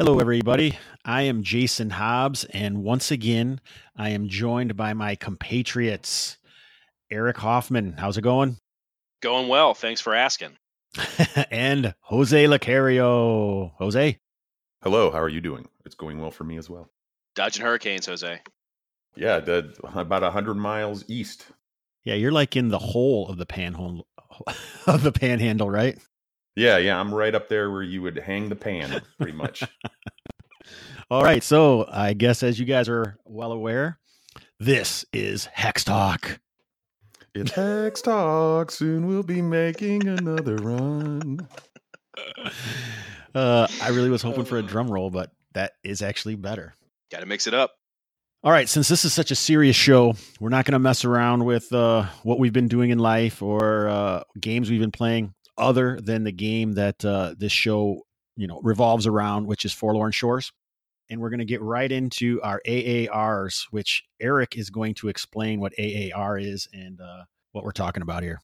Hello, everybody. I am Jason Hobbs, and once again, I am joined by my compatriots, Eric Hoffman. How's it going? Going well. Thanks for asking. and Jose Lacario. Jose. Hello. How are you doing? It's going well for me as well. Dodging hurricanes, Jose. Yeah, the, about hundred miles east. Yeah, you're like in the hole of the panhandle of the panhandle, right? Yeah, yeah, I'm right up there where you would hang the pan, pretty much. All right, so I guess as you guys are well aware, this is Hex Talk. It's Hex Talk. Soon we'll be making another run. Uh, I really was hoping for a drum roll, but that is actually better. Got to mix it up. All right, since this is such a serious show, we're not going to mess around with uh, what we've been doing in life or uh, games we've been playing other than the game that uh, this show you know revolves around, which is Forlorn Shores. And we're going to get right into our AARs, which Eric is going to explain what AAR is and uh, what we're talking about here.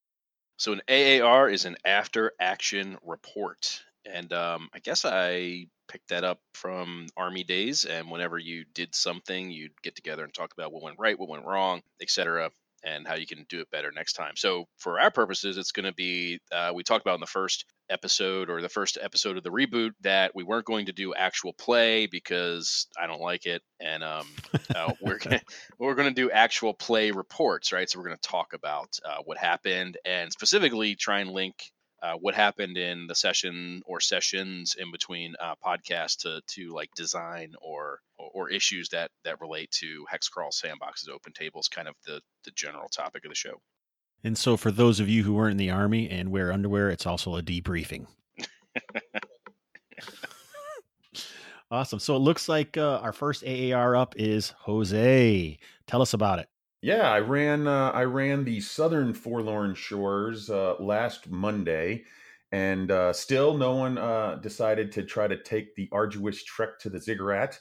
So, an AAR is an after action report. And um, I guess I picked that up from Army days. And whenever you did something, you'd get together and talk about what went right, what went wrong, etc and how you can do it better next time. So, for our purposes, it's going to be uh, we talked about in the first episode or the first episode of the reboot that we weren't going to do actual play because I don't like it, and um, uh, we're gonna, we're going to do actual play reports, right? So we're going to talk about uh, what happened and specifically try and link uh, what happened in the session or sessions in between uh, podcasts to to like design or, or, or issues that that relate to hex crawl sandboxes open tables kind of the the general topic of the show. And so for those of you who weren't in the army and wear underwear it's also a debriefing. Awesome. So it looks like uh, our first aar up is jose. Tell us about it yeah, I ran uh, I ran the Southern Forlorn Shores uh, last Monday, and uh, still no one uh, decided to try to take the arduous trek to the ziggurat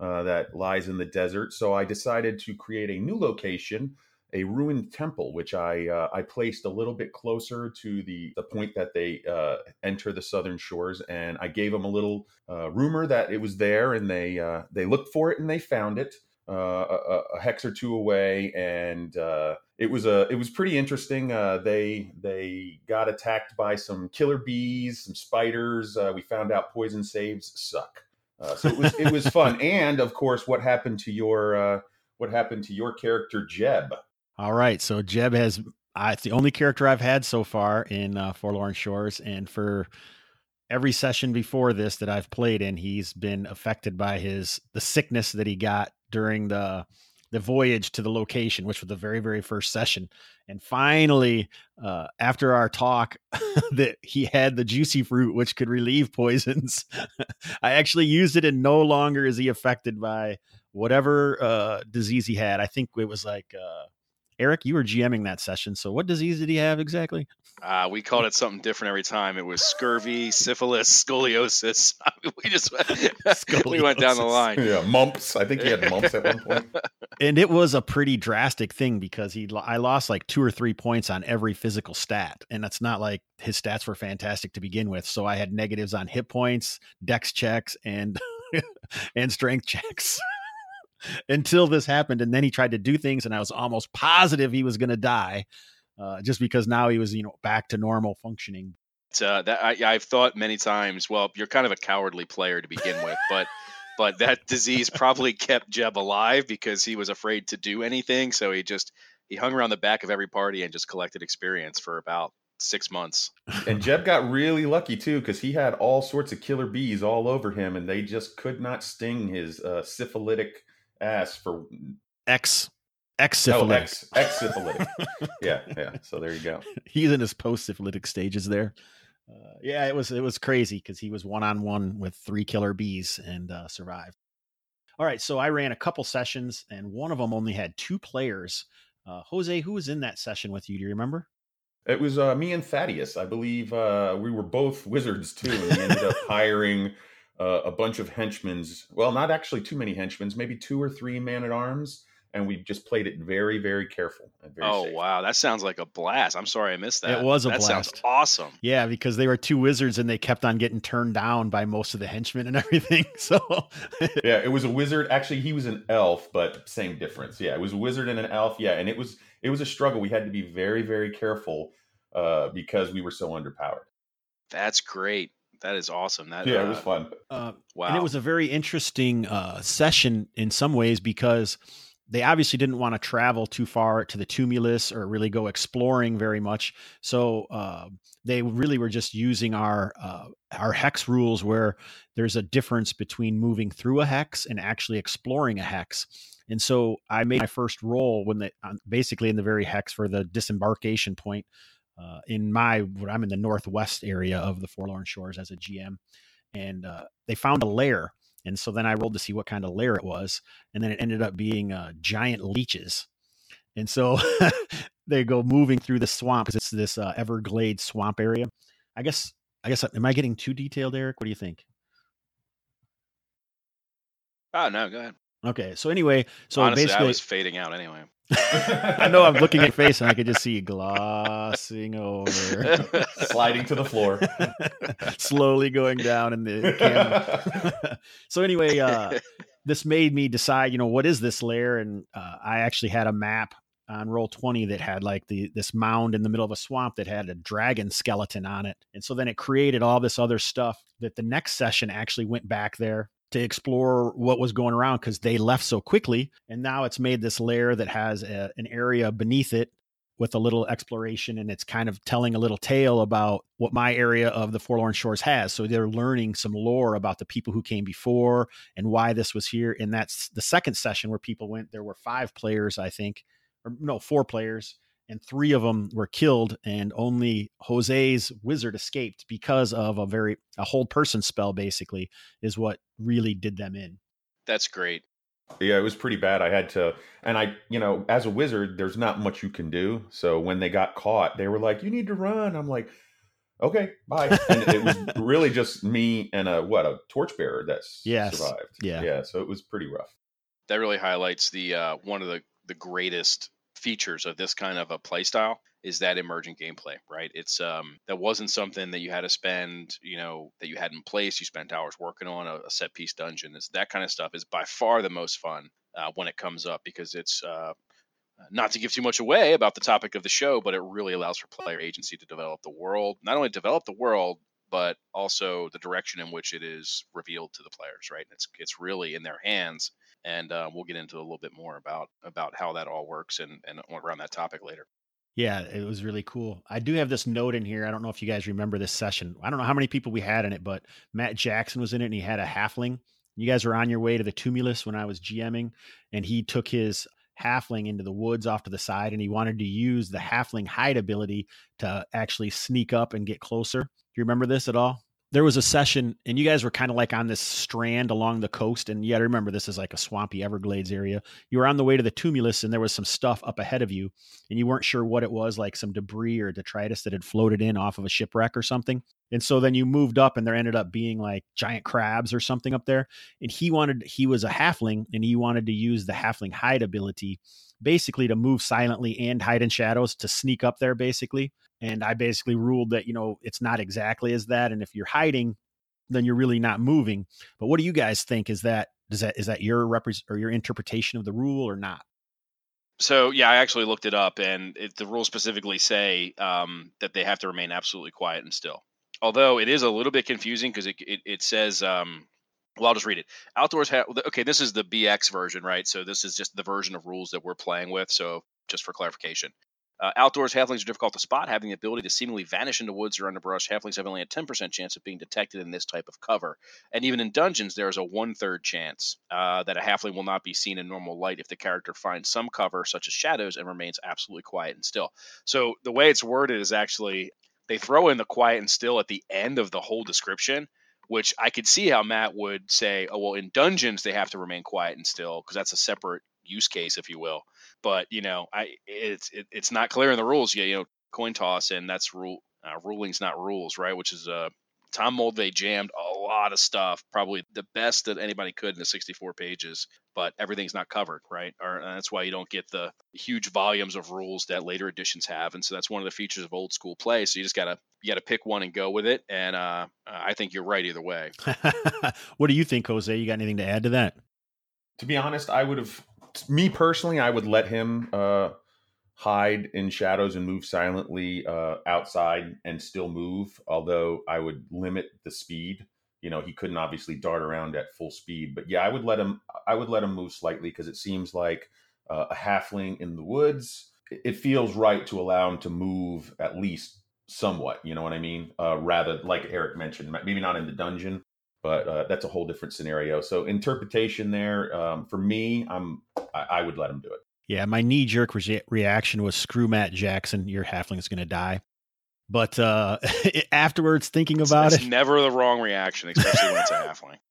uh, that lies in the desert. So I decided to create a new location, a ruined temple, which I uh, I placed a little bit closer to the the point that they enter the Southern Shores, and I gave them a little rumor that it was there, and they they looked for it and they found it uh, a, a, hex or two away, and uh, it was a it was pretty interesting. Uh, they they got attacked by some killer bees, some spiders. Uh, we found out poison saves suck, uh, so it was it was fun. And of course, what happened to your uh, what happened to your character Jeb? All right, so Jeb has I, it's the only character I've had so far in Forlorn Shores, and for every session before this that I've played in, he's been affected by his the sickness that he got during the the voyage to the location, which was the very very first session. And finally, uh, after our talk, that he had the juicy fruit, which could relieve poisons. I actually used it, and no longer is he affected by whatever uh, disease he had. I think it was like uh, Eric, you were GMing that session. So what disease did he have exactly? Uh, we called it something different every time. It was scurvy, syphilis, scoliosis. we just we went down the line. Yeah, mumps. I think he had mumps at one point. And it was a pretty drastic thing because he I lost like two or three points on every physical stat, and that's not like his stats were fantastic to begin with. So I had negatives on hit points, dex checks, and and strength checks until this happened. And then he tried to do things, and I was almost positive he was going to die, uh, just because now he was, you know, back to normal functioning. Uh, that I, I've thought many times. Well, you're kind of a cowardly player to begin with, but but that disease probably kept Jeb alive because he was afraid to do anything. So he just he hung around the back of every party and just collected experience for about six months. And Jeb got really lucky too because he had all sorts of killer bees all over him, and they just could not sting his uh, syphilitic ass for X X syphilitic. Oh, X, X syphilitic. yeah, yeah. So there you go. He's in his post syphilitic stages there. Uh, yeah, it was it was crazy because he was one on one with three killer bees and uh, survived. All right, so I ran a couple sessions and one of them only had two players. Uh, Jose, who was in that session with you? Do you remember? It was uh, me and Thaddeus. I believe uh, we were both wizards too, and we ended up hiring uh, a bunch of henchmen's. Well, not actually too many henchmen's, maybe two or three man at arms. and we just played it very, very careful. Very oh safe. wow, that sounds like a blast! I'm sorry I missed that. It was a that blast. sounds awesome. Yeah, because they were two wizards and they kept on getting turned down by most of the henchmen and everything. So yeah, it was a wizard. Actually, he was an elf, but same difference. Yeah, it was a wizard and an elf. Yeah, and it was it was a struggle. We had to be very, very careful uh, because we were so underpowered. That's great. That is awesome. That Yeah, uh, it was fun. uh, wow. And it was a very interesting uh, session in some ways because they obviously didn't want to travel too far to the tumulus or really go exploring very much. So uh, they really were just using our uh, our hex rules, where there's a difference between moving through a hex and actually exploring a hex. And so I made my first roll when they basically in the very hex for the disembarkation point. Uh, in my, I'm in the northwest area of the Forlorn Shores as a GM, and uh, they found a lair. And so then I rolled to see what kind of lair it was, and then it ended up being uh, giant leeches. And so they go moving through the swamp because it's this uh, Everglades swamp area. I guess, I guess, am I getting too detailed, Eric? What do you think? oh no, go ahead. Okay, so anyway, so Honestly, basically, I was fading out anyway. I know I'm looking at your face and I can just see you glossing over, Sliding to the floor. slowly going down in the camera. so anyway, uh, this made me decide, you know, what is this lair? And uh, I actually had a map on roll 20 that had like the this mound in the middle of a swamp that had a dragon skeleton on it. And so then it created all this other stuff that the next session actually went back there to explore what was going around because they left so quickly. And now it's made this layer that has a, an area beneath it with a little exploration and it's kind of telling a little tale about what my area of the Forlorn Shores has. So they're learning some lore about the people who came before and why this was here. And that's the second session where people went. There were five players, I think, or no, four players, and three of them were killed, and only Jose's wizard escaped because of a very a hold person spell. Basically, is what really did them in. That's great. Yeah, it was pretty bad. I had to, and I, you know, as a wizard, there's not much you can do. So when they got caught, they were like, "You need to run." I'm like, "Okay, bye." And it was really just me and a what a torchbearer that's Yes. survived. Yeah. yeah. So it was pretty rough. That really highlights the uh, one of the the greatest features of this kind of a playstyle is that emergent gameplay, right? It's um that wasn't something that you had to spend, you know, that you had in place. You spent hours working on a, a set piece dungeon. It's that kind of stuff is by far the most fun uh, when it comes up because it's uh, not to give too much away about the topic of the show, but it really allows for player agency to develop the world, not only develop the world, but also the direction in which it is revealed to the players, right? It's it's really in their hands, and uh, we'll get into a little bit more about about how that all works and and around that topic later. Yeah, it was really cool. I do have this note in here. I don't know if you guys remember this session. I don't know how many people we had in it, but Matt Jackson was in it and he had a halfling. You guys were on your way to the tumulus when I was GMing, and he took his halfling into the woods off to the side and he wanted to use the halfling hide ability to actually sneak up and get closer. Do you remember this at all? There was a session and you guys were kind of like on this strand along the coast. And you got to remember, this is like a swampy Everglades area. You were on the way to the tumulus and there was some stuff up ahead of you and you weren't sure what it was, like some debris or detritus that had floated in off of a shipwreck or something. And so then you moved up and there ended up being like giant crabs or something up there. And he wanted, he was a halfling and he wanted to use the halfling hide ability basically to move silently and hide in shadows to sneak up there basically. And I basically ruled that, you know, it's not exactly as that. And if you're hiding, then you're really not moving. But what do you guys think? Is that, does that, is that your represent or your interpretation of the rule or not? So yeah, I actually looked it up, and it, the rules specifically say um, that they have to remain absolutely quiet and still. Although it is a little bit confusing because it, it it says, um, well, I'll just read it. Outdoors have okay. This is the BX version, right? So this is just the version of rules that we're playing with. So just for clarification, uh, outdoors halflings are difficult to spot, having the ability to seemingly vanish into woods or underbrush. Halflings have only a 10% chance of being detected in this type of cover. And even in dungeons, there is a one third chance uh, that a halfling will not be seen in normal light if the character finds some cover, such as shadows, and remains absolutely quiet and still. So the way it's worded is actually they throw in the quiet and still at the end of the whole description. Which I could see how Matt would say, oh, well, in dungeons, they have to remain quiet and still because that's a separate use case, if you will but you know i it's it, it's not clear in the rules yet you know coin toss and that's rule uh, rulings not rules right which is a Tom Moldvay jammed a lot of stuff, probably the best that anybody could in the 64 pages, but everything's not covered, right? Or, that's why you don't get the huge volumes of rules that later editions have. And so that's one of the features of old school play. So you just gotta you gotta pick one and go with it. And uh, I think you're right either way. what do you think, Jose? You got anything to add to that? To be honest, I would have me personally, I would let him uh, hide in shadows and move silently uh, outside and still move. Although I would limit the speed. You know, he couldn't obviously dart around at full speed, but yeah, I would let him. I would let him move slightly because it seems like uh, a halfling in the woods. It feels right to allow him to move at least somewhat. You know what I mean? Uh, rather, like Eric mentioned, maybe not in the dungeon, but uh, that's a whole different scenario. So interpretation there um, for me, I'm I, I, would let him do it. Yeah, my knee jerk re- reaction was screw Matt Jackson. Your halfling is going to die. But uh, afterwards, thinking about it's, it, never the wrong reaction, especially when it's a halfling.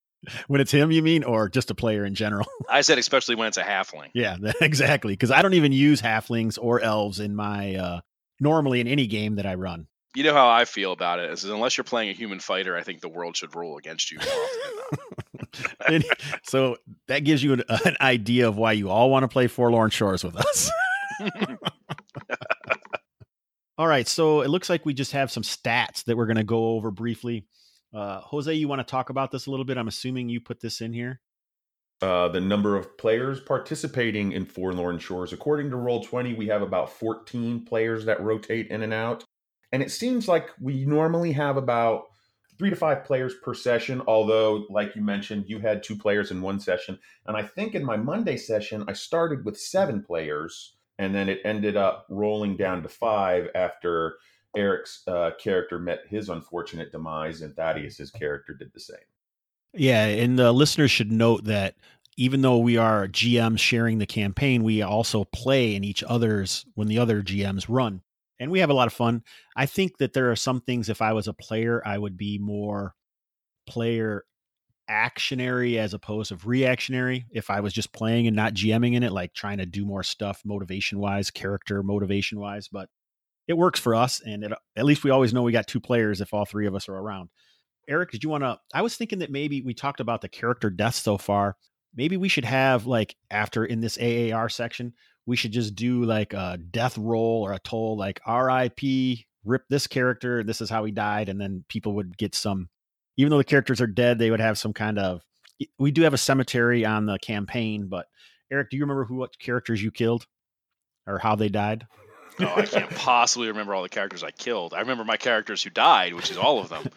When it's him, you mean, or just a player in general? I said, especially when it's a halfling. Yeah, exactly. Because I don't even use halflings or elves in my uh, normally in any game that I run you know how I feel about it is unless you're playing a human fighter, I think the world should rule against you so that gives you an, an, idea of why you all want to play Forlorn Shores with us. all right, so it looks like we just have some stats that we're going to go over briefly. Uh, Jose, you want to talk about this a little bit? I'm assuming you put this in here. Uh, the number of players participating in Forlorn Shores. According to Roll20, we have about 14 players that rotate in and out. And it seems like we normally have about three to five players per session. Although, like you mentioned, you had two players in one session. And I think in my Monday session, I started with seven players and then it ended up rolling down to five after Eric's uh, character met his unfortunate demise and Thaddeus's character did the same. Yeah, and the listeners should note that even though we are GMs sharing the campaign, we also play in each other's when the other GMs run and we have a lot of fun. I think that there are some things if I was a player, I would be more player actionary as opposed to reactionary if I was just playing and not GMing in it, like trying to do more stuff motivation wise, character motivation wise. But it works for us, and it, at least we always know we got two players if all three of us are around. Eric, did you want to? I was thinking that maybe we talked about the character deaths so far. Maybe we should have like after in this AAR section, we should just do like a death roll or a toll like RIP, rip this character, this is how he died, and then people would get some even though the characters are dead, they would have some kind of we do have a cemetery on the campaign, but Eric, do you remember who what characters you killed or how they died? Oh, I can't possibly remember all the characters I killed. I remember my characters who died, which is all of them.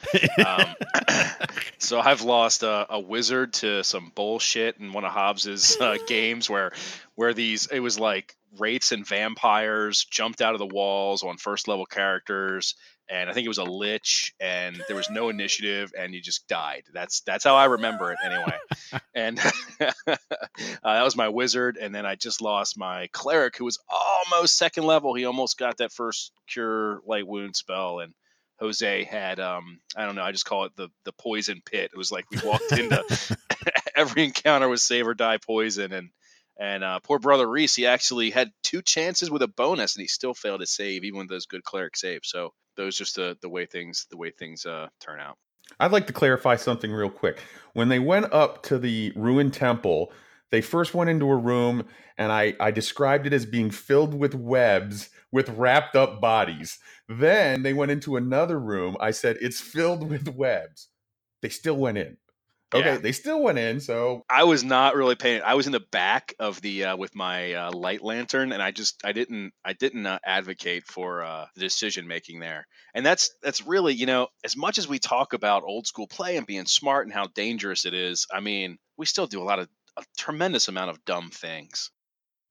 Um, so I've lost a, a, wizard to some bullshit in one of Hobbs's uh, games where where these it was like wraiths and vampires jumped out of the walls on first level characters and I think it was a lich, and there was no initiative, and you just died. That's that's how I remember it anyway. and uh, that was my wizard, and then I just lost my cleric, who was almost second level. He almost got that first cure light wound spell, and Jose had um I don't know, I just call it the the poison pit. It was like we walked into every encounter was save or die poison, and and uh, poor brother Reese, he actually had two chances with a bonus, and he still failed to save, even with those good cleric saves. So those just the the way things the way things uh, turn out. I'd like to clarify something real quick. When they went up to the ruined temple, they first went into a room, and I I described it as being filled with webs with wrapped up bodies. Then they went into another room. I said it's filled with webs. They still went in. Okay, yeah. they still went in. So I was not really paying. I was in the back of the uh, with my uh, light lantern, and I just I didn't I didn't uh, advocate for uh, the decision making there. And that's that's really you know as much as we talk about old school play and being smart and how dangerous it is. I mean, we still do a lot of a tremendous amount of dumb things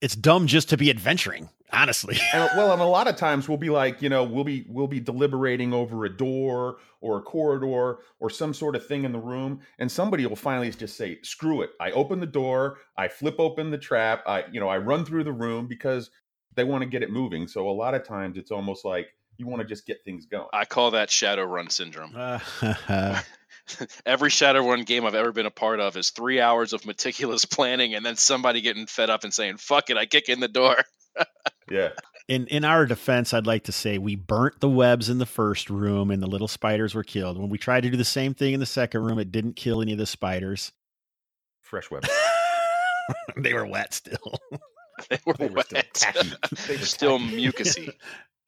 it's dumb just to be adventuring honestly. And, well and a lot of times we'll be like you know we'll be we'll be deliberating over a door or a corridor or some sort of thing in the room and somebody will finally just say screw it. I open the door i flip open the trap i you know i run through the room because they want to get it moving. So a lot of times it's almost like you want to just get things going. I call that Shadowrun syndrome every Shadowrun game I've ever been a part of is three hours of meticulous planning and then somebody getting fed up and saying, fuck it, I kick in the door. yeah. in in our defense, I'd like to say we burnt the webs in the first room, and the little spiders were killed. When we tried to do the same thing in the second room, it didn't kill any of the spiders. Fresh web. they were wet still. they were They were wet. still tacky. they were still mucusy.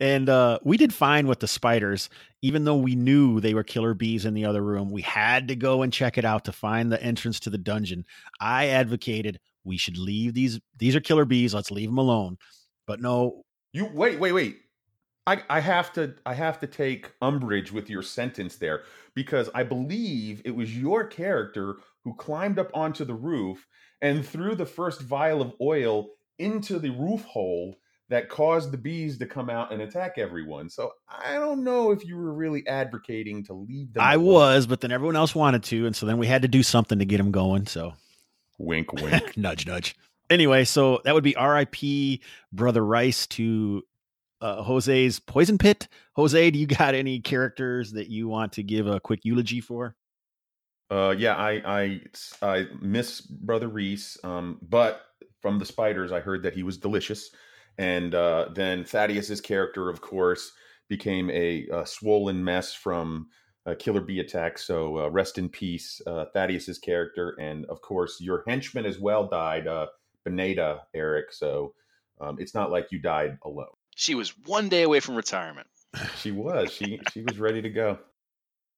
And uh, we did fine with the spiders, even though we knew they were killer bees in the other room. We had to go and check it out to find the entrance to the dungeon. I advocated we should leave these. These are killer bees. Let's leave them alone. But no, You wait, wait, wait. I, I have to I have to take umbrage with your sentence there because I believe it was your character who climbed up onto the roof and threw the first vial of oil into the roof hole that caused the bees to come out and attack everyone. So I don't know if you were really advocating to leave them. I alone. was, but then everyone else wanted to, and so then we had to do something to get them going. So Wink, wink. nudge, nudge. Anyway, so that would be R.I.P. Brother Rice to uh, Jose's Poison Pit. Jose, do you got any characters that you want to give a quick eulogy for? Uh, yeah, I, I I miss Brother Reese. Um, but from the spiders, I heard that he was delicious, and uh, then Thaddeus's character, of course, became a, uh swollen mess from a killer bee attack. So uh, rest in peace, uh, Thaddeus's character, and of course your henchman as well died, uh, Beneda Eric. So um, it's not like you died alone. She was one day away from retirement. She was she she was ready to go.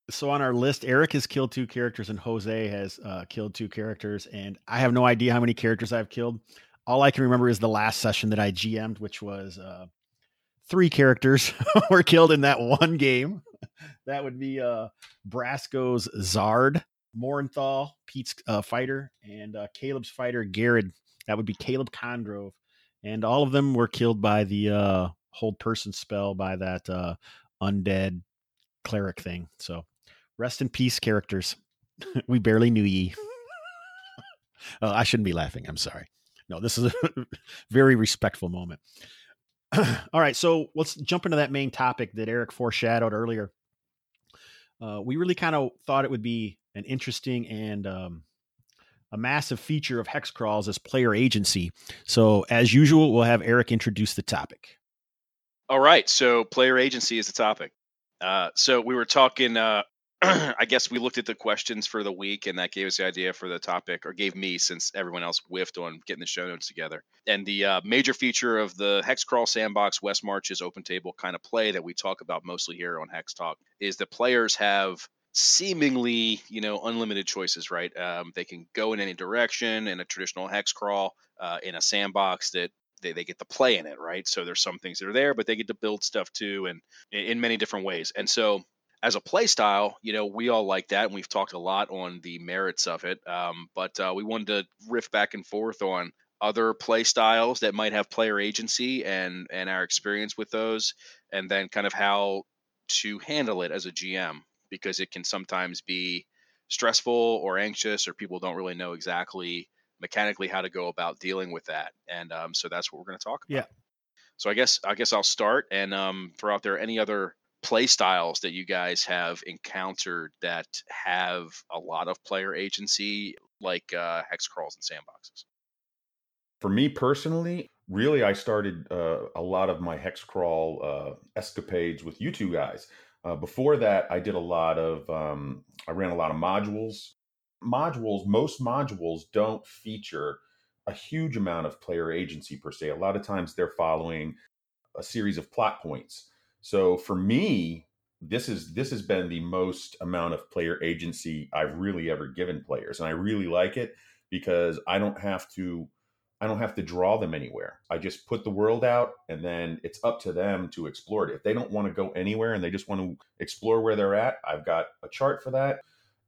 So on our list, Eric has killed two characters and Jose has uh, killed two characters, and I have no idea how many characters I've killed. All I can remember is the last session that I GM'd, which was uh, three characters were killed in that one game. that would be uh, Brasco's Zard, Morenthal, Pete's uh, fighter, and uh, Caleb's fighter Garrett. That would be Caleb Condrove, and all of them were killed by the uh, hold person spell by that uh, undead cleric thing. So rest in peace, characters. we barely knew ye. oh, I shouldn't be laughing. I'm sorry. No, this is a very respectful moment. All right, so let's jump into that main topic that Eric foreshadowed earlier. Uh, we really kind of thought it would be an interesting and um, a massive feature of hex crawls as player agency. So, as usual, we'll have Eric introduce the topic. All right, so player agency is the topic. Uh, so we were talking. Uh, I guess we looked at the questions for the week, and that gave us the idea for the topic, or gave me since everyone else whiffed on getting the show notes together. And the uh, major feature of the Hexcrawl Sandbox West Marches open table kind of play that we talk about mostly here on Hex Talk is that players have seemingly, you know, unlimited choices, right? Um, they can go in any direction in a traditional hex crawl, uh, in a sandbox that they, they get to play in it, right? So there's some things that are there, but they get to build stuff too, and in many different ways. And so as a play style, you know, we all like that, and we've talked a lot on the merits of it. Um, but uh, we wanted to riff back and forth on other play styles that might have player agency and and our experience with those, and then kind of how to handle it as a GM because it can sometimes be stressful or anxious, or people don't really know exactly mechanically how to go about dealing with that. And um, so that's what we're going to talk about. Yeah. So I guess I guess I'll start and um, throw out there any other play styles that you guys have encountered that have a lot of player agency, like uh, hex crawls and sandboxes. For me personally, really, I started uh, a lot of my hex crawl uh, escapades with you two guys. Uh, before that, I did a lot of, um, I ran a lot of modules. Modules, most modules don't feature a huge amount of player agency per se. A lot of times they're following a series of plot points. So for me, this is this has been the most amount of player agency I've really ever given players, and I really like it because I don't have to I don't have to draw them anywhere. I just put the world out and then it's up to them to explore it. If they don't want to go anywhere and they just want to explore where they're at, I've got a chart for that.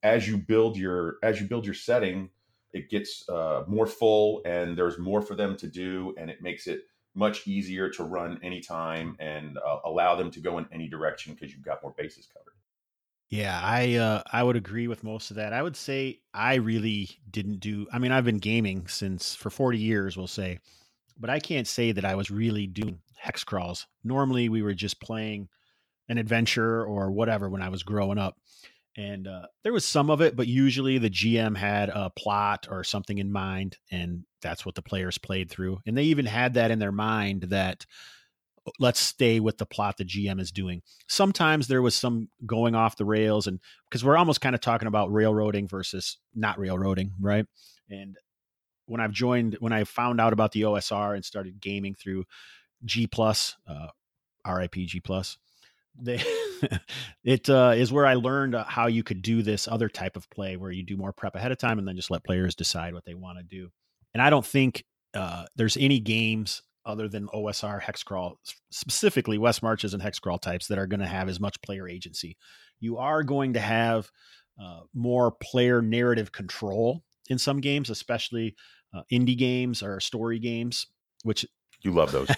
As you build your as you build your setting, it gets uh, more full and there's more for them to do and it makes it much easier to run anytime and uh, allow them to go in any direction because you've got more bases covered. Yeah, I uh, I would agree with most of that. I would say I really didn't do. I mean, I've been gaming since for forty years, we'll say, but I can't say that I was really doing hex crawls. Normally, we were just playing an adventure or whatever when I was growing up, and uh, there was some of it, but usually the GM had a plot or something in mind, and that's what the players played through. And they even had that in their mind that let's stay with the plot the GM is doing. Sometimes there was some going off the rails, and because we're almost kind of talking about railroading versus not railroading, right? And when I've joined, when I found out about the OSR and started gaming through G plus, uh, RIP G plus, they it uh, is where I learned uh, how you could do this other type of play where you do more prep ahead of time and then just let players decide what they want to do. And I don't think uh, there's any games other than OSR Hexcrawl, specifically West Marches and Hexcrawl types that are going to have as much player agency. You are going to have uh, more player narrative control in some games, especially uh, indie games or story games, which you love those,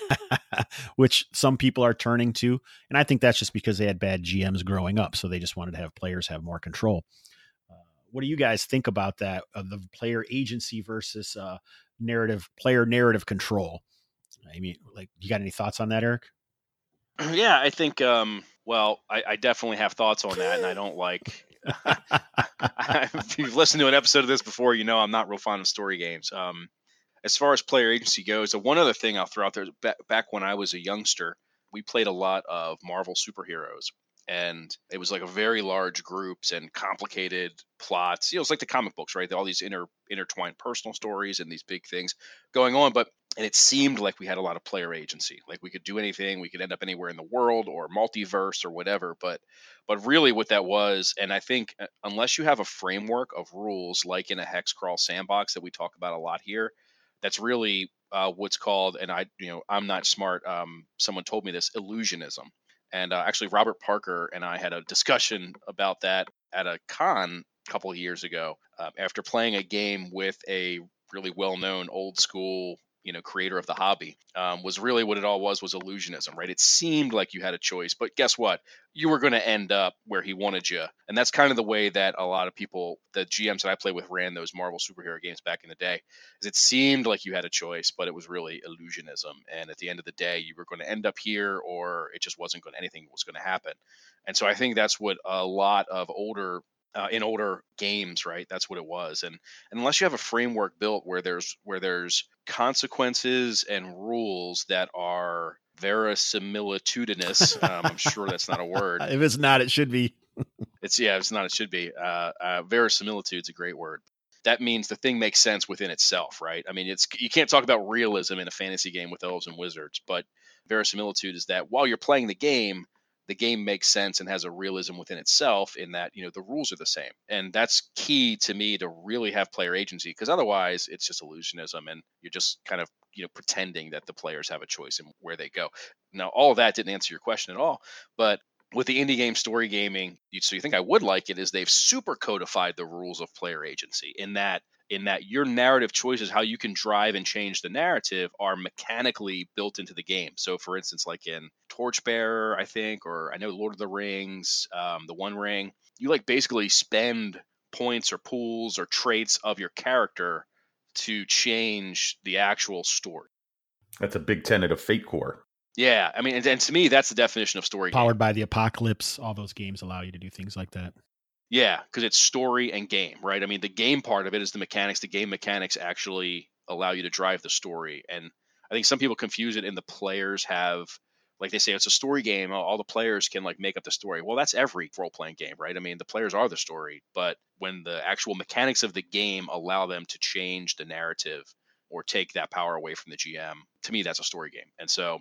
which some people are turning to, and I think that's just because they had bad GMs growing up, so they just wanted to have players have more control. Uh, what do you guys think about that of the player agency versus uh, narrative player narrative control? I mean, like, you got any thoughts on that, Eric? Yeah, I think. Um, well, I, I definitely have thoughts on that, and I don't like. if you've listened to an episode of this before, you know I'm not real fond of story games. Um, as far as player agency goes, the one other thing I'll throw out there back when I was a youngster, we played a lot of Marvel superheroes, and it was like a very large groups and complicated plots. You know, it's like the comic books, right? All these inter intertwined personal stories and these big things going on, but and it seemed like we had a lot of player agency. Like we could do anything. We could end up anywhere in the world or multiverse or whatever. But but really what that was and i think uh, unless you have a framework of rules like in a hex crawl sandbox that we talk about a lot here that's really uh, what's called and i you know i'm not smart um, someone told me this illusionism. And uh, actually robert parker and i had a discussion about that at a con a couple of years ago uh, after playing a game with a really well-known old school you know creator of the hobby um, was really what it all was was illusionism right it seemed like you had a choice but guess what you were going to end up where he wanted you and that's kind of the way that a lot of people the gms that i played with ran those marvel superhero games back in the day is it seemed like you had a choice but it was really illusionism and at the end of the day you were going to end up here or it just wasn't going to anything was going to happen and so i think that's what a lot of older uh, in older games, right? That's what it was. And, and unless you have a framework built where there's where there's consequences and rules that are verisimilitudinous, um, I'm sure that's not a word. if it's not, it should be. it's yeah, it's not. It should be. Uh, uh, verisimilitude's a great word. That means the thing makes sense within itself, right? I mean, it's you can't talk about realism in a fantasy game with elves and wizards, but verisimilitude is that while you're playing the game, the game makes sense and has a realism within itself in that you know the rules are the same. And that's key to me to really have player agency because otherwise it's just illusionism and you're just kind of you know pretending that the players have a choice in where they go. Now all of that didn't answer your question at all but with the indie game story gaming so you think i would like it is they've super codified the rules of player agency in that in that your narrative choices, how you can drive and change the narrative, are mechanically built into the game. So, for instance, like in Torchbearer, I think, or I know Lord of the Rings, um, the One Ring, you like basically spend points or pools or traits of your character to change the actual story. That's a big tenet of Fate Core. Yeah, I mean, and, and to me, that's the definition of story. Powered game. by the apocalypse, all those games allow you to do things like that. Yeah, because it's story and game, right? I mean, the game part of it is the mechanics. The game mechanics actually allow you to drive the story. And I think some people confuse it, and the players have, like they say, it's a story game. All the players can like make up the story. Well, that's every role playing game, right? I mean, the players are the story, but when the actual mechanics of the game allow them to change the narrative or take that power away from the GM, to me, that's a story game. And so,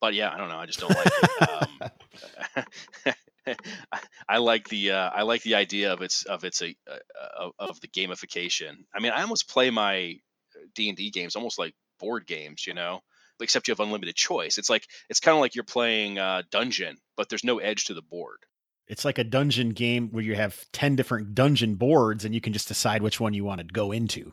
but yeah, I don't know. I just don't like it. Um, I like the uh, I like the idea of its of its a uh, of the gamification. I mean, I almost play my D and D games almost like board games, you know, except you have unlimited choice. It's like it's kind of like you're playing uh, dungeon, but there's no edge to the board. It's like a dungeon game where you have ten different dungeon boards, and you can just decide which one you want to go into.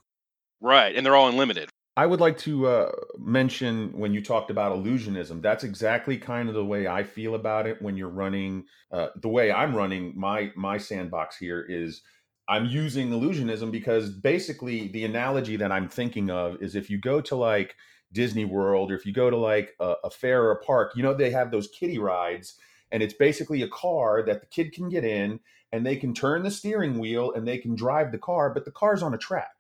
Right, and they're all unlimited. I would like to uh, mention when you talked about illusionism, that's exactly kind of the way I feel about it when you're running. Uh, the way I'm running my my sandbox here is I'm using illusionism because basically the analogy that I'm thinking of is if you go to like Disney World or if you go to like a, a fair or a park, you know they have those kiddie rides, and it's basically a car that the kid can get in and they can turn the steering wheel and they can drive the car, but the car's on a track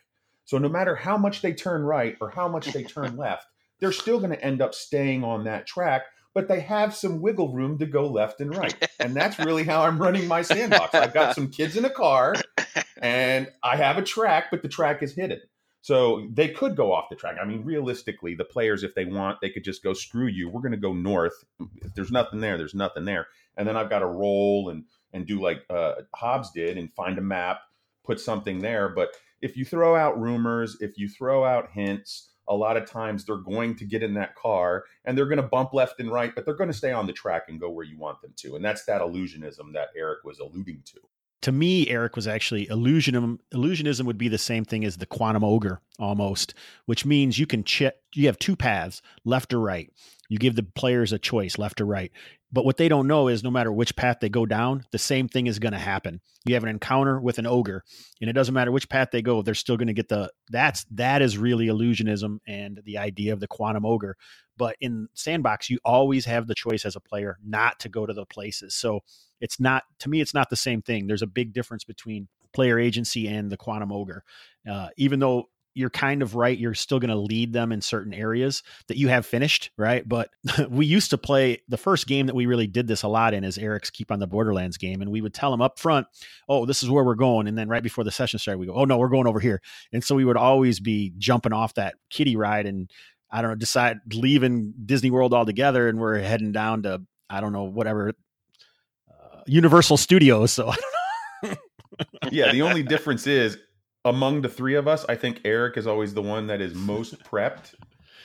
so no matter how much they turn right or how much they turn left, they're still going to end up staying on that track. but they have some wiggle room to go left and right. And that's really how I'm running my sandbox. I've got some kids in a car and I have a track, but the track is hidden. So they could go off the track. I mean, realistically, the players, if they want, they could just go screw you. We're going to go north. If there's nothing there, there's nothing there. And then I've got to roll and and do like uh, Hobbs did and find a map, put something there. But if you throw out rumors, if you throw out hints, a lot of times they're going to get in that car and they're going to bump left and right, but they're going to stay on the track and go where you want them to. And that's that illusionism that Eric was alluding to to me, Eric was actually illusionism. Illusionism would be the same thing as the quantum ogre almost, which means you can check. You have two paths, left or right. You give the players a choice, left or right. But what they don't know is no matter which path they go down, the same thing is going to happen. You have an encounter with an ogre, and it doesn't matter which path they go, they're still going to get the. That's that is really illusionism and the idea of the quantum ogre. But in sandbox, you always have the choice as a player not to go to the places. So it's not to me it's not the same thing there's a big difference between player agency and the quantum ogre uh, even though you're kind of right you're still going to lead them in certain areas that you have finished right but we used to play the first game that we really did this a lot in is eric's keep on the borderlands game and we would tell them up front oh this is where we're going and then right before the session started we go oh no we're going over here and so we would always be jumping off that kiddie ride and i don't know decide leaving disney world altogether and we're heading down to I don't know, whatever uh, Universal Studios. So I don't know. yeah, the only difference is among the three of us, I think Eric is always the one that is most prepped.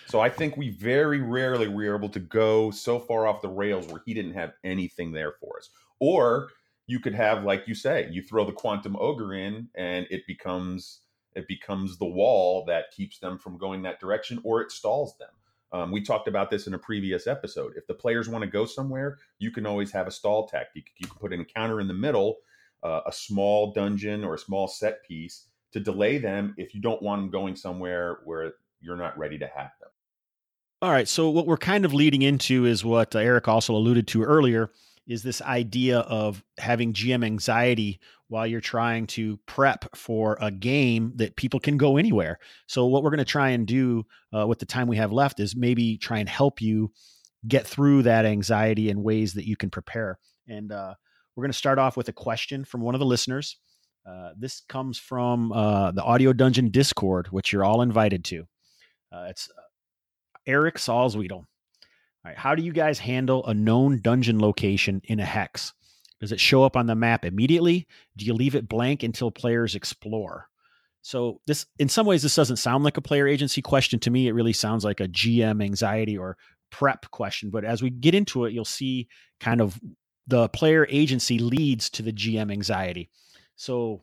So I think we very rarely were able to go so far off the rails where he didn't have anything there for us. Or you could have, like you say, you throw the quantum ogre in and it becomes it becomes the wall that keeps them from going that direction or it stalls them. Um, we talked about this in a previous episode. If the players want to go somewhere, you can always have a stall tactic. You can put an encounter in the middle, uh, a small dungeon or a small set piece to delay them if you don't want them going somewhere where you're not ready to have them. All right. So, what we're kind of leading into is what uh, Eric also alluded to earlier is this idea of having GM anxiety while you're trying to prep for a game that people can go anywhere. So, what we're going to try and do uh, with the time we have left is maybe try and help you get through that anxiety in ways that you can prepare. And uh, we're going to start off with a question from one of the listeners. Uh, this comes from uh, the Audio Dungeon Discord, which you're all invited to. Uh, it's uh, Eric Salzwedel. All right, how do you guys handle a known dungeon location in a hex? Does it show up on the map immediately? Do you leave it blank until players explore? So this in some ways this doesn't sound like a player agency question to me. It really sounds like a GM anxiety or prep question. But as we get into it, you'll see kind of the player agency leads to the GM anxiety. So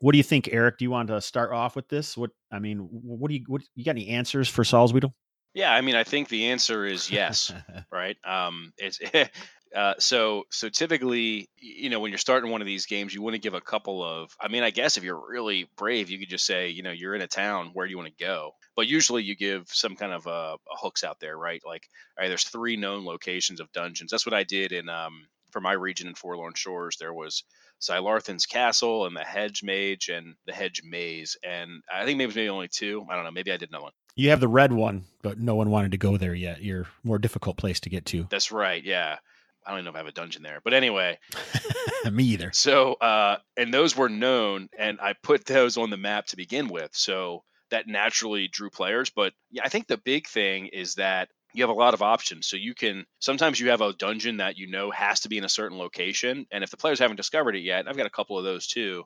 what do you think, Eric? Do you want to start off with this? What I mean, what do you what you got any answers for Salzwedel? Yeah, I mean, I think the answer is yes, right? Um, it's uh, so so typically, you know, when you're starting one of these games, you want to give a couple of. I mean, I guess if you're really brave, you could just say, you know, you're in a town. Where do you want to go? But usually, you give some kind of uh, hooks out there, right? Like, all right, there's three known locations of dungeons. That's what I did in um, for my region in Forlorn Shores. There was Xylarthan's Castle and the Hedge Mage and the Hedge Maze, and I think maybe maybe only two. I don't know. Maybe I did another one. You have the red one, but no one wanted to go there yet. You're more difficult place to get to. That's right. Yeah. I don't even know if I have a dungeon there, but anyway. Me either. So, uh, and those were known, and I put those on the map to begin with. So that naturally drew players. But yeah, I think the big thing is that you have a lot of options. So you can sometimes you have a dungeon that you know has to be in a certain location, and if the players haven't discovered it yet, I've got a couple of those too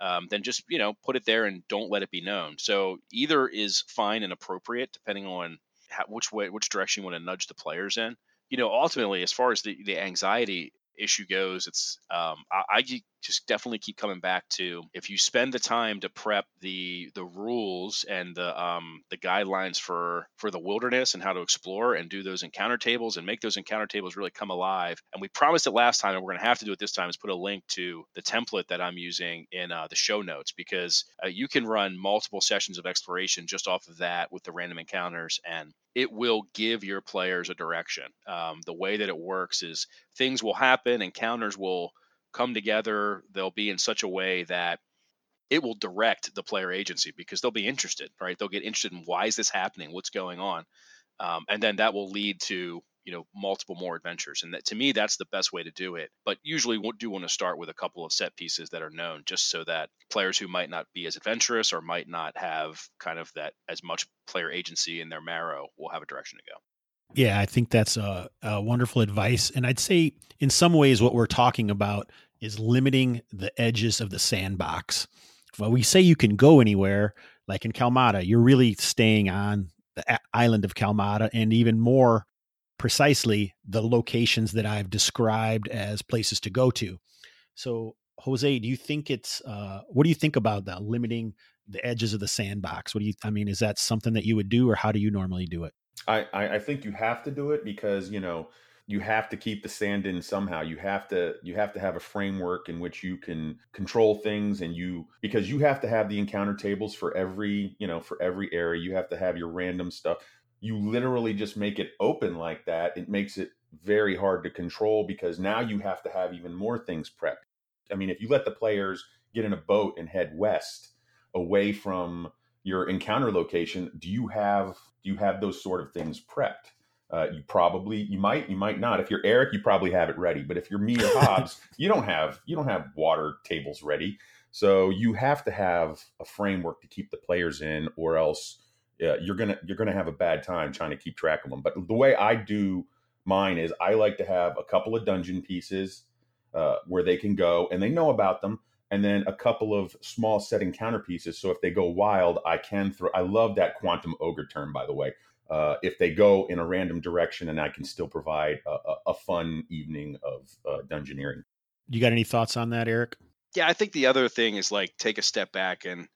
um, then just you know put it there and don't let it be known. So either is fine and appropriate depending on how, which way which direction you want to nudge the players in. You know, ultimately, as far as the the anxiety issue goes, it's um, I, I, just definitely keep coming back to if you spend the time to prep the the rules and the um, the guidelines for for the wilderness and how to explore and do those encounter tables and make those encounter tables really come alive. And we promised it last time, and we're going to have to do it this time. Is put a link to the template that I'm using in uh, the show notes because uh, you can run multiple sessions of exploration just off of that with the random encounters and it will give your players a direction. Um, the way that it works is things will happen, encounters will come together. They'll be in such a way that it will direct the player agency because they'll be interested, right? They'll get interested in why is this happening, what's going on, um, and then that will lead to you know multiple more adventures and that to me that's the best way to do it but usually we do want to start with a couple of set pieces that are known just so that players who might not be as adventurous or might not have kind of that as much player agency in their marrow will have a direction to go yeah, I think that's a, a, wonderful advice. And I'd say, in some ways, what we're talking about is limiting the edges of the sandbox. Well, we say you can go anywhere, like in Kalmata, you're really staying on the island of Kalmata and even more precisely the locations that I've described as places to go to. So, Jose, do you think it's uh, what do you think about the limiting the edges of the sandbox? What do you? I mean, is that something that you would do, or how do you normally do it? I I think you have to do it because you know you have to keep the sand in somehow. You have to you have to have a framework in which you can control things and you because you have to have the encounter tables for every you know for every area. You have to have your random stuff. You literally just make it open like that, it makes it very hard to control because now you have to have even more things prepped. I mean, if you let the players get in a boat and head west away from your encounter location, do you have do you have those sort of things prepped? Uh, you probably you might you might not. If you're Eric, you probably have it ready. But if you're me or Hobbs, you don't have you don't have water tables ready. So you have to have a framework to keep the players in, or else yeah, you're gonna you're gonna have a bad time trying to keep track of them. But the way I do mine is I like to have a couple of dungeon pieces uh, where they can go and they know about them, and then a couple of small setting encounter pieces. So if they go wild, I can throw. I love that quantum ogre term, by the way. Uh, if they go in a random direction, and I can still provide a, a, a fun evening of uh, dungeoneering. You got any thoughts on that, Eric? Yeah, I think the other thing is like take a step back and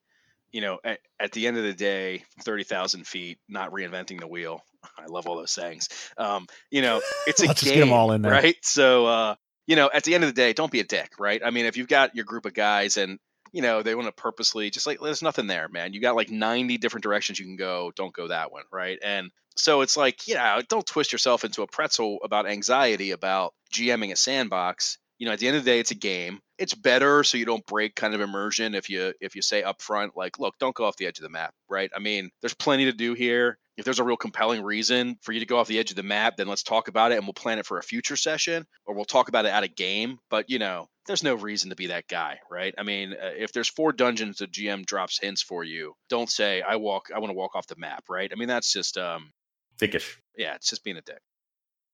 you know, at, at, the end of the day, 30,000 feet, not reinventing the wheel. I love all those sayings. Um, you know, it's a Let's game, get them all in there. right? So, uh, you know, at the end of the day, don't be a dick, right? I mean, if you've got your group of guys and, you know, they want to purposely just like, there's nothing there, man. You got like 90 different directions you can go. Don't go that one, right? And so it's like, you know, don't twist yourself into a pretzel about anxiety about GMing a sandbox you know at the end of the day it's a game. It's better so you don't break kind of immersion if you if you say up front like look don't go off the edge of the map right? I mean there's plenty to do here. If there's a real compelling reason for you to go off the edge of the map then let's talk about it and we'll plan it for a future session or we'll talk about it at a game. But you know there's no reason to be that guy right? I mean uh, if there's four dungeons the gm drops hints for you don't say i walk i want to walk off the map right? I mean that's just um dickish. Yeah it's just being a dick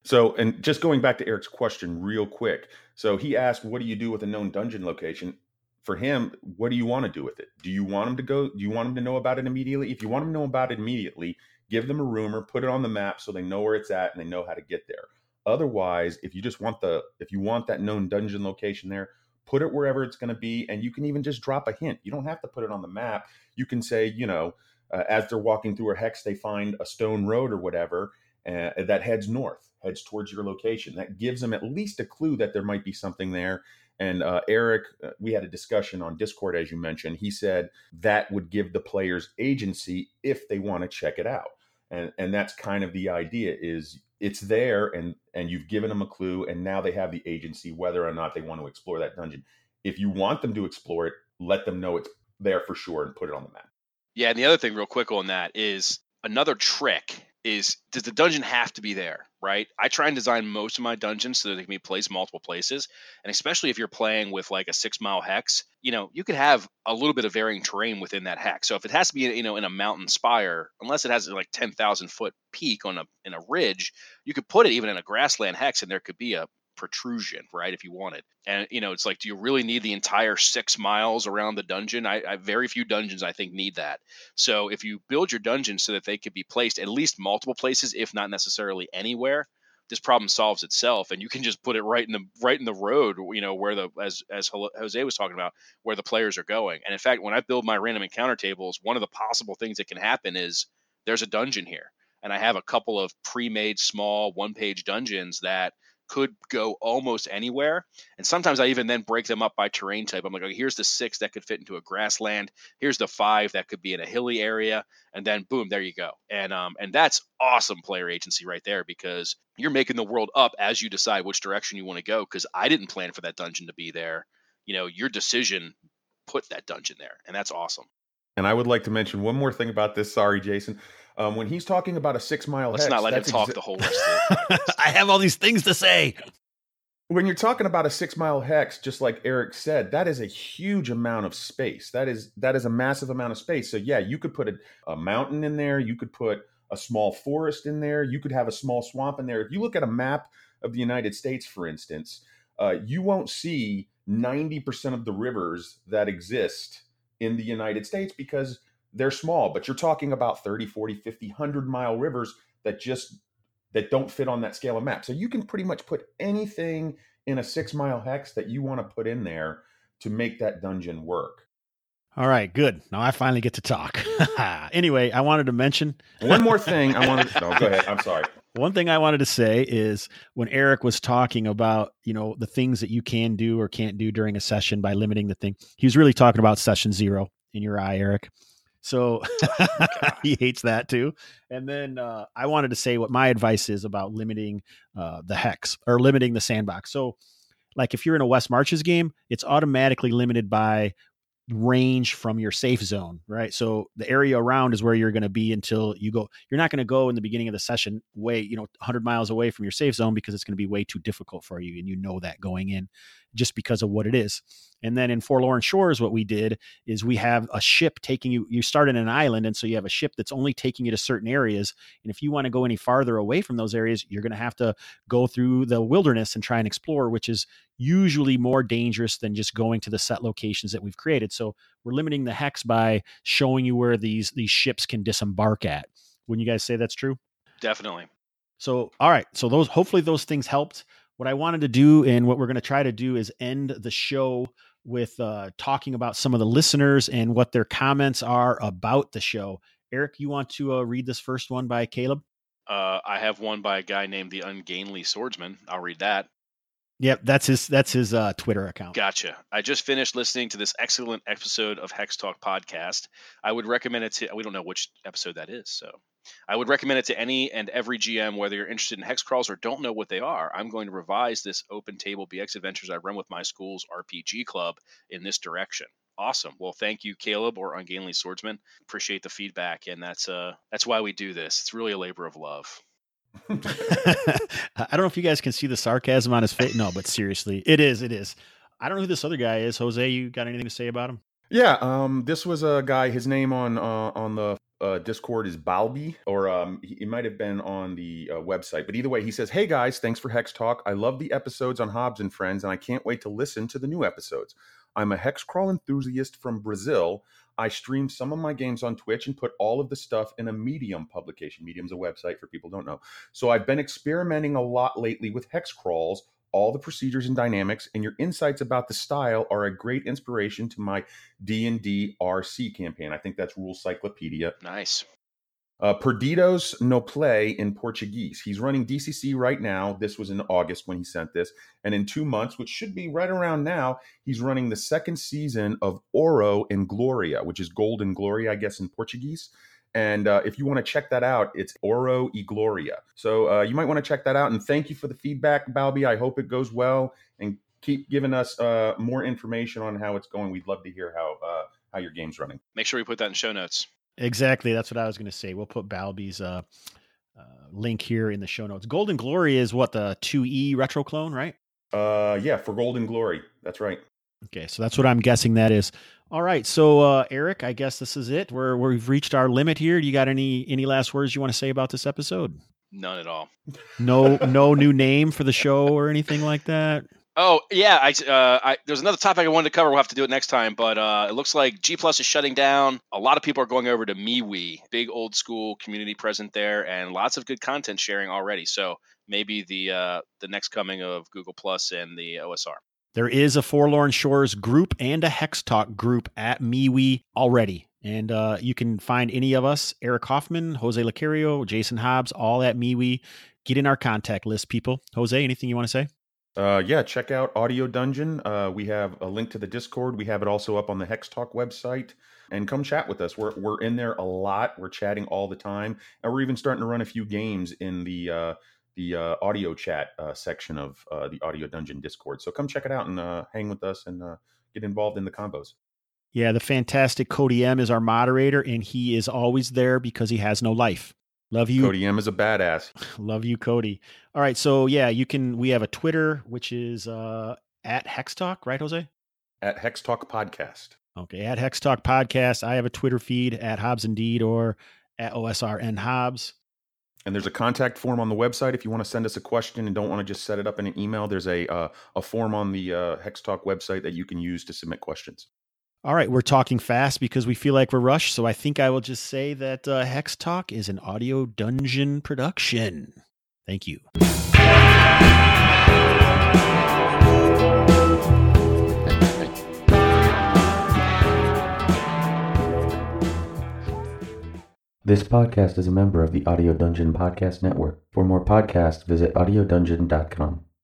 so, and just going back to Eric's question real quick. So he asked, "What do you do with a known dungeon location?" For him, what do you want to do with it? Do you want him to go? Do you want him to know about it immediately? If you want him to know about it immediately, give them a rumor, put it on the map so they know where it's at and they know how to get there. Otherwise, if you just want the if you want that known dungeon location there, put it wherever it's going to be, and you can even just drop a hint. You don't have to put it on the map. You can say, you know, uh, as they're walking through a hex, they find a stone road or whatever, uh, that heads north, heads towards your location. That gives them at least a clue that there might be something there. And uh, Eric, uh, we had a discussion on Discord, as you mentioned. He said that would give the players agency if they want to check it out. And, and that's kind of the idea is it's there and and you've given them a clue and now they have the agency whether or not they want to explore that dungeon if you want them to explore it let them know it's there for sure and put it on the map yeah and the other thing real quick on that is another trick is does the dungeon have to be there right? I try and design most of my dungeons so that they can be placed multiple places and especially if you're playing with like a six mile hex you know you could have a little bit of varying terrain within that hex. So if it has to be you know in a mountain spire unless it has like 10000 foot peak on a in a ridge you could put it even in a grassland hex and there could be a protrusion, right? If you wanted. And you know, it's like, do you really need the entire six miles around the dungeon? I, I very few dungeons I think need that. So if you build your dungeon so that they could be placed at least multiple places, if not necessarily anywhere, this problem solves itself and you can just put it right in the right in the road you know where the as as jose was talking about where the players are going and in fact when i build my random encounter tables one of the possible things that can happen is there's a dungeon here and i have a couple of pre-made small one page dungeons that could go almost anywhere. And sometimes I even then break them up by terrain type. I'm like, okay, here's the six that could fit into a grassland. Here's the five that could be in a hilly area, and then boom, there you go. And um, and that's awesome player agency right there because you're making the world up as you decide which direction you want to go. Because I didn't plan for that dungeon to be there. You know, your decision put that dungeon there, and that's awesome. And I would like to mention one more thing about this. Sorry, Jason. Um, when he's talking about a six mile Let's hex, not let him talk exa- the whole rest of it. I have all these things to say. when you're talking about a six mile hex, just like Eric said, that is a huge amount of space. That is that is a massive amount of space. So yeah, you could put a, a mountain in there. You could put a small forest in there. You could have a small swamp in there. If you look at a map of the United States, for instance, uh, you won't see 90% of the rivers that exist in the United States because they're small. But you're talking about 30, 40, 50, 100 mile rivers that just that don't fit on that scale of map. So you can pretty much put anything in a six mile hex that you want to put in there to make that dungeon work. All right, good. Now I finally get to talk. anyway, I wanted to mention One more thing I wanted. No, go ahead. I'm sorry. One thing I wanted to say is when Eric was talking about, you know, the things that you can do or can't do during a session by limiting the thing, he was really talking about session zero in your eye, Eric. So he hates that too. And then uh, I wanted to say what my advice is about limiting uh, the hex or limiting the sandbox. So, like if you're in a West Marches game, it's automatically limited by range from your safe zone, right? So the area around is where you're going to be until you go. You're not going to go in the beginning of the session way, you know, 100 miles away from your safe zone because it's going to be way too difficult for you, and you know that going in, just because of what it is. And then in Forlorn Shores, what we did is we have a ship taking you. You start in an island, and so you have a ship that's only taking you to certain areas. And if you want to go any farther away from those areas, you're going to have to go through the wilderness and try and explore, which is usually more dangerous than just going to the set locations that we've created. So we're limiting the hex by showing you where these these ships can disembark at. Wouldn't you guys say that's true? Definitely. So all right, so those hopefully those things helped. What I wanted to do and what we're going to try to do is end the show with uh, talking about some of the listeners and what their comments are about the show. Eric, you want to uh, read this first one by Caleb? Uh, I have one by a guy named the Ungainly Swordsman. I'll read that. Yep, that's his that's his uh, Twitter account. Gotcha. I just finished listening to this excellent episode of Hex Talk podcast. I would recommend it to. We don't know which episode that is, so I would recommend it to any and every GM, whether you're interested in hex crawls or don't know what they are. I'm going to revise this open table BX adventures I run with my school's RPG club in this direction. Awesome. Well, thank you, Caleb or Ungainly Swordsman. Appreciate the feedback, and that's uh that's why we do this. It's really a labor of love. I don't know if you guys can see the sarcasm on his face. No, but seriously, it is. It is. I don't know who this other guy is. Jose, you got anything to say about him? Yeah, um, this was a guy. His name on uh, on the uh, Discord is Balbi, or um, he, he might have been on the uh, website. But either way, he says, "Hey guys, thanks for Hex Talk. I love the episodes on Hobbs and Friends, and I can't wait to listen to the new episodes. I'm a hex crawl enthusiast from Brazil. I stream some of my games on Twitch and put all of the stuff in a Medium publication. Medium's a website for people don't know. So I've been experimenting a lot lately with hex crawls." All the procedures and dynamics, and your insights about the style are a great inspiration to my D and D RC campaign. I think that's Rules Cyclopedia. Nice. Uh, Perdidos no play in Portuguese. He's running DCC right now. This was in August when he sent this, and in two months, which should be right around now, he's running the second season of Oro and Gloria, which is Gold and Gloria, I guess, in Portuguese. And uh, if you want to check that out, it's Oro e Gloria. So uh, you might want to check that out. And thank you for the feedback, Balbi. I hope it goes well, and keep giving us uh, more information on how it's going. We'd love to hear how uh, how your game's running. Make sure we put that in show notes. Exactly. That's what I was going to say. We'll put Balbi's uh, uh, link here in the show notes. Gold and Glory is what the 2E retro clone, right? Uh, yeah, for Gold and Glory. That's right. Okay, so that's what I'm guessing that is. All right, so uh, Eric, I guess this is it. We're we've reached our limit here. Do you got any any last words you want to say about this episode? None at all. No, no new name for the show or anything like that. Oh yeah, I, uh, I there's another topic I wanted to cover. We'll have to do it next time, but uh, it looks like G Plus is shutting down. A lot of people are going over to MeWe, big old school community present there, and lots of good content sharing already. So maybe the uh, the next coming of Google Plus and the OSR. There is a Forlorn Shores group and a Hex Talk group at MeWe already. And uh, you can find any of us, Eric Hoffman, Jose Lacario, Jason Hobbs, all at MeWe. Get in our contact list, people. Jose, anything you want to say? Uh, yeah, check out Audio Dungeon. Uh, we have a link to the Discord. We have it also up on the Hex Talk website. And come chat with us. We're we're in there a lot. We're chatting all the time, and we're even starting to run a few games in the uh, the uh, audio chat uh, section of uh, the Audio Dungeon Discord. So come check it out and uh, hang with us and uh, get involved in the combos. Yeah, the fantastic Cody M is our moderator, and he is always there because he has no life. Love you. Cody M is a badass. Love you, Cody. All right. So yeah, you can we have a Twitter, which is uh at Hex Talk, right, Jose? At Hex Talk Podcast. Okay, at Hex Talk Podcast. I have a Twitter feed at Hobbs Indeed or at OSRN Hobbs. And there's a contact form on the website if you want to send us a question and don't want to just set it up in an email. There's a uh, a form on the uh, Hex Talk website that you can use to submit questions. All right, we're talking fast because we feel like we're rushed. So I think I will just say that uh, Hex Talk is an audio dungeon production. Thank you. This podcast is a member of the Audio Dungeon Podcast Network. For more podcasts, visit audiodungeon.com.